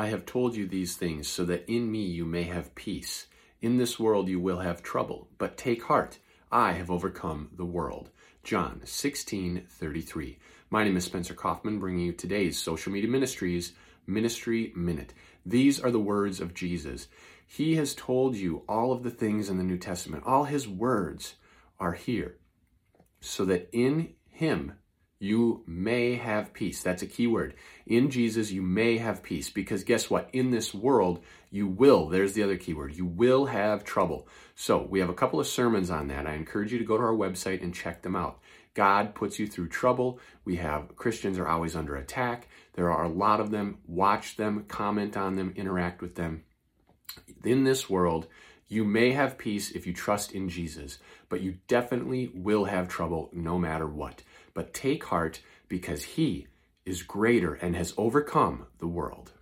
I have told you these things so that in me you may have peace. In this world you will have trouble, but take heart. I have overcome the world. John 16 33. My name is Spencer Coffman bringing you today's Social Media Ministries Ministry Minute. These are the words of Jesus. He has told you all of the things in the New Testament. All his words are here so that in him you may have peace. That's a key word. In Jesus, you may have peace because guess what? In this world, you will. There's the other key word. You will have trouble. So we have a couple of sermons on that. I encourage you to go to our website and check them out. God puts you through trouble. We have Christians are always under attack. There are a lot of them. Watch them, comment on them, interact with them. In this world, you may have peace if you trust in Jesus, but you definitely will have trouble no matter what. But take heart because he is greater and has overcome the world.